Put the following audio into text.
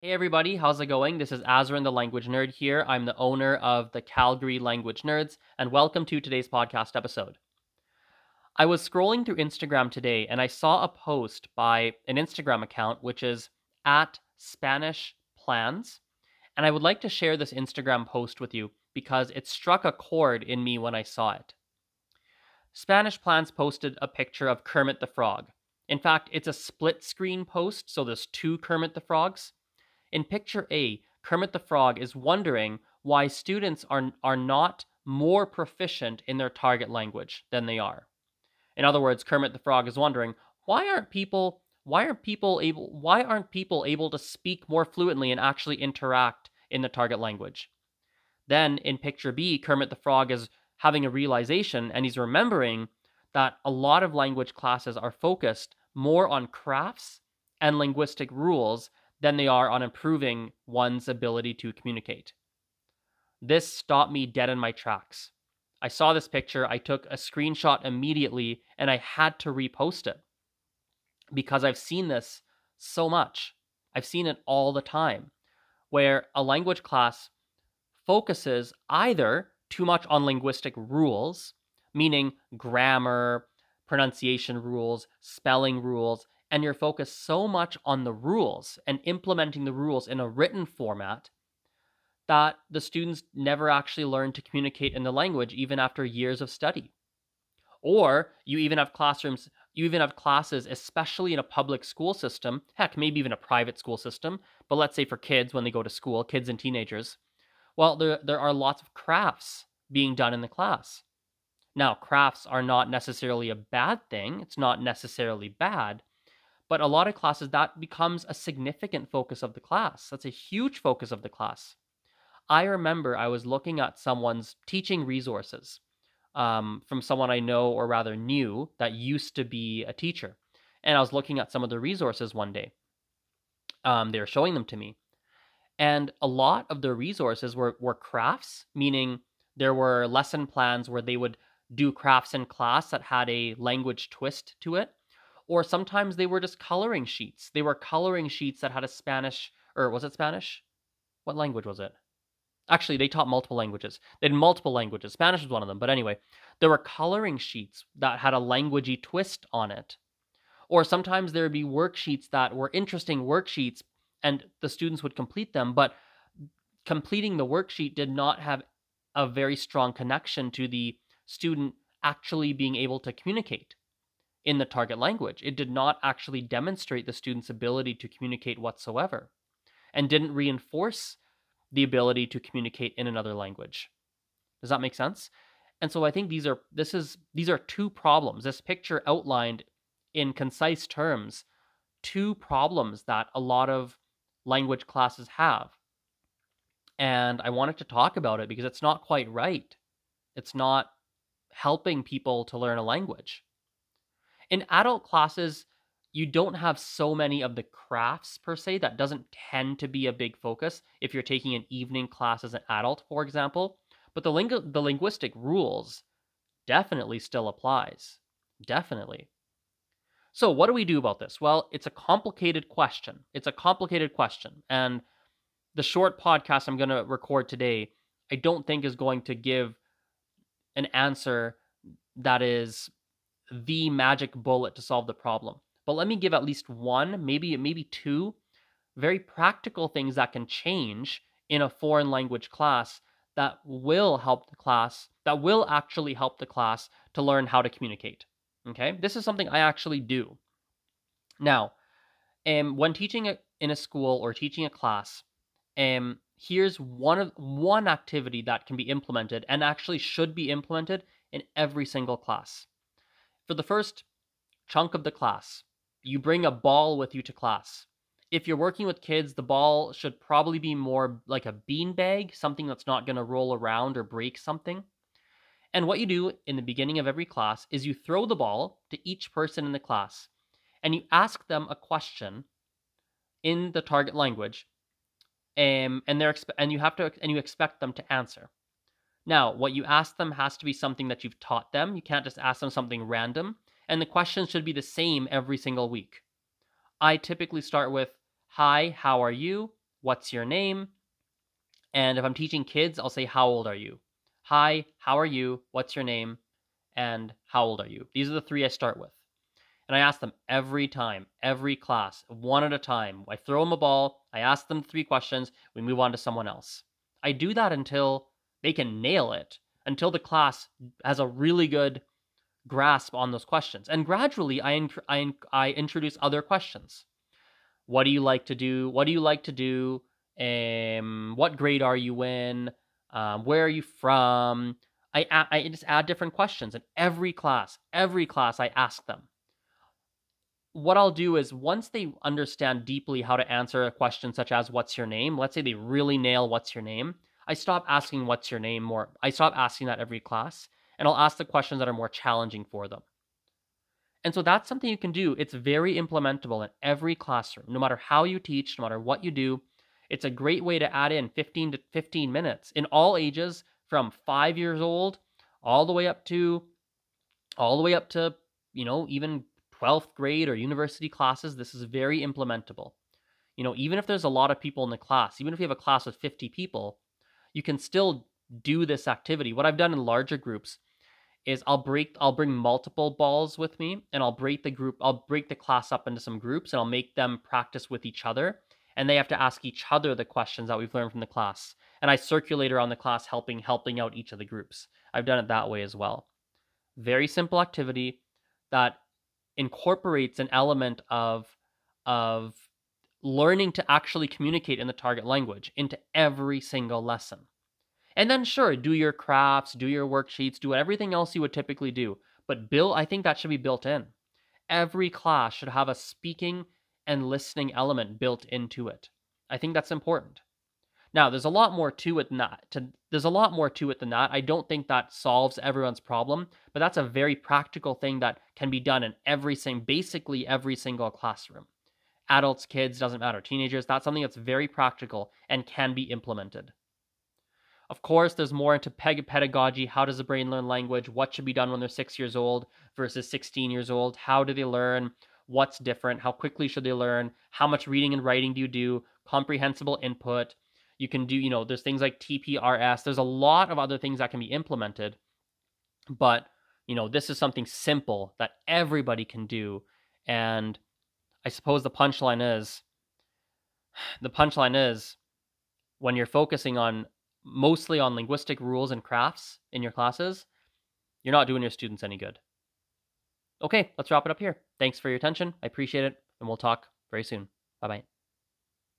Hey everybody, how's it going? This is Azrin the Language Nerd here. I'm the owner of the Calgary Language Nerds, and welcome to today's podcast episode. I was scrolling through Instagram today and I saw a post by an Instagram account which is at Spanish Plans, and I would like to share this Instagram post with you because it struck a chord in me when I saw it. Spanish Plans posted a picture of Kermit the Frog. In fact, it's a split screen post, so there's two Kermit the Frogs in picture A, Kermit the Frog is wondering why students are, are not more proficient in their target language than they are. In other words, Kermit the Frog is wondering why aren't people why aren't people able why aren't people able to speak more fluently and actually interact in the target language? Then in picture B, Kermit the Frog is having a realization and he's remembering that a lot of language classes are focused more on crafts and linguistic rules than they are on improving one's ability to communicate. This stopped me dead in my tracks. I saw this picture, I took a screenshot immediately, and I had to repost it because I've seen this so much. I've seen it all the time where a language class focuses either too much on linguistic rules, meaning grammar, pronunciation rules, spelling rules, and you're focused so much on the rules and implementing the rules in a written format that the students never actually learn to communicate in the language even after years of study. Or you even have classrooms, you even have classes, especially in a public school system, heck, maybe even a private school system, but let's say for kids when they go to school, kids and teenagers, well, there, there are lots of crafts being done in the class. Now, crafts are not necessarily a bad thing, it's not necessarily bad, but a lot of classes that becomes a significant focus of the class. That's a huge focus of the class. I remember i was looking at someone's teaching resources um, from someone i know or rather knew that used to be a teacher and i was looking at some of the resources one day. Um, they were showing them to me. And a lot of the resources were, were crafts meaning there were lesson plans where they would do crafts in class that had a language twist to it or sometimes they were just coloring sheets. They were coloring sheets that had a Spanish, or was it Spanish? What language was it? Actually, they taught multiple languages. They had multiple languages. Spanish was one of them. But anyway, there were coloring sheets that had a languagey twist on it. Or sometimes there would be worksheets that were interesting worksheets and the students would complete them, but completing the worksheet did not have a very strong connection to the student actually being able to communicate in the target language. It did not actually demonstrate the student's ability to communicate whatsoever and didn't reinforce the ability to communicate in another language. Does that make sense? And so I think these are this is these are two problems. This picture outlined in concise terms two problems that a lot of language classes have. And I wanted to talk about it because it's not quite right. It's not helping people to learn a language in adult classes you don't have so many of the crafts per se that doesn't tend to be a big focus if you're taking an evening class as an adult for example but the ling- the linguistic rules definitely still applies definitely. So what do we do about this? Well it's a complicated question it's a complicated question and the short podcast i'm going to record today i don't think is going to give an answer that is the magic bullet to solve the problem. But let me give at least one, maybe maybe two very practical things that can change in a foreign language class that will help the class, that will actually help the class to learn how to communicate. Okay? This is something I actually do. Now, um, when teaching a, in a school or teaching a class, um, here's one of one activity that can be implemented and actually should be implemented in every single class. For the first chunk of the class, you bring a ball with you to class. If you're working with kids, the ball should probably be more like a bean bag, something that's not going to roll around or break something. And what you do in the beginning of every class is you throw the ball to each person in the class and you ask them a question in the target language um, and they're and you have to and you expect them to answer. Now, what you ask them has to be something that you've taught them. You can't just ask them something random. And the questions should be the same every single week. I typically start with, Hi, how are you? what's your name? And if I'm teaching kids, I'll say, how old are you? Hi, how are you? What's your name? And how old are you? These are the three I start with. And I ask them every time, every class, one at a time. I throw them a ball, I ask them three questions, we move on to someone else. I do that until they can nail it, until the class has a really good grasp on those questions. And gradually, I, int- I, in- I introduce other questions. What do you like to do? What do you like to do? Um, what grade are you in? Um, where are you from? I, I just add different questions in every class. Every class, I ask them what I'll do is once they understand deeply how to answer a question such as what's your name, let's say they really nail what's your name, I stop asking what's your name more. I stop asking that every class and I'll ask the questions that are more challenging for them. And so that's something you can do. It's very implementable in every classroom, no matter how you teach, no matter what you do. It's a great way to add in 15 to 15 minutes in all ages from 5 years old all the way up to all the way up to, you know, even 12th grade or university classes, this is very implementable. You know, even if there's a lot of people in the class, even if you have a class with 50 people, you can still do this activity. What I've done in larger groups is I'll break I'll bring multiple balls with me and I'll break the group I'll break the class up into some groups and I'll make them practice with each other and they have to ask each other the questions that we've learned from the class. And I circulate around the class helping helping out each of the groups. I've done it that way as well. Very simple activity that incorporates an element of of learning to actually communicate in the target language into every single lesson. And then sure, do your crafts, do your worksheets, do everything else you would typically do. But Bill, I think that should be built in. Every class should have a speaking and listening element built into it. I think that's important. Now, there's a lot more to it than that. To, there's a lot more to it than that. I don't think that solves everyone's problem, but that's a very practical thing that can be done in every single, basically every single classroom. Adults, kids, doesn't matter, teenagers, that's something that's very practical and can be implemented. Of course, there's more into pedagogy. How does the brain learn language? What should be done when they're six years old versus 16 years old? How do they learn? What's different? How quickly should they learn? How much reading and writing do you do? Comprehensible input you can do, you know, there's things like TPRS. There's a lot of other things that can be implemented. But, you know, this is something simple that everybody can do. And I suppose the punchline is the punchline is when you're focusing on mostly on linguistic rules and crafts in your classes, you're not doing your students any good. Okay, let's wrap it up here. Thanks for your attention. I appreciate it, and we'll talk very soon. Bye bye.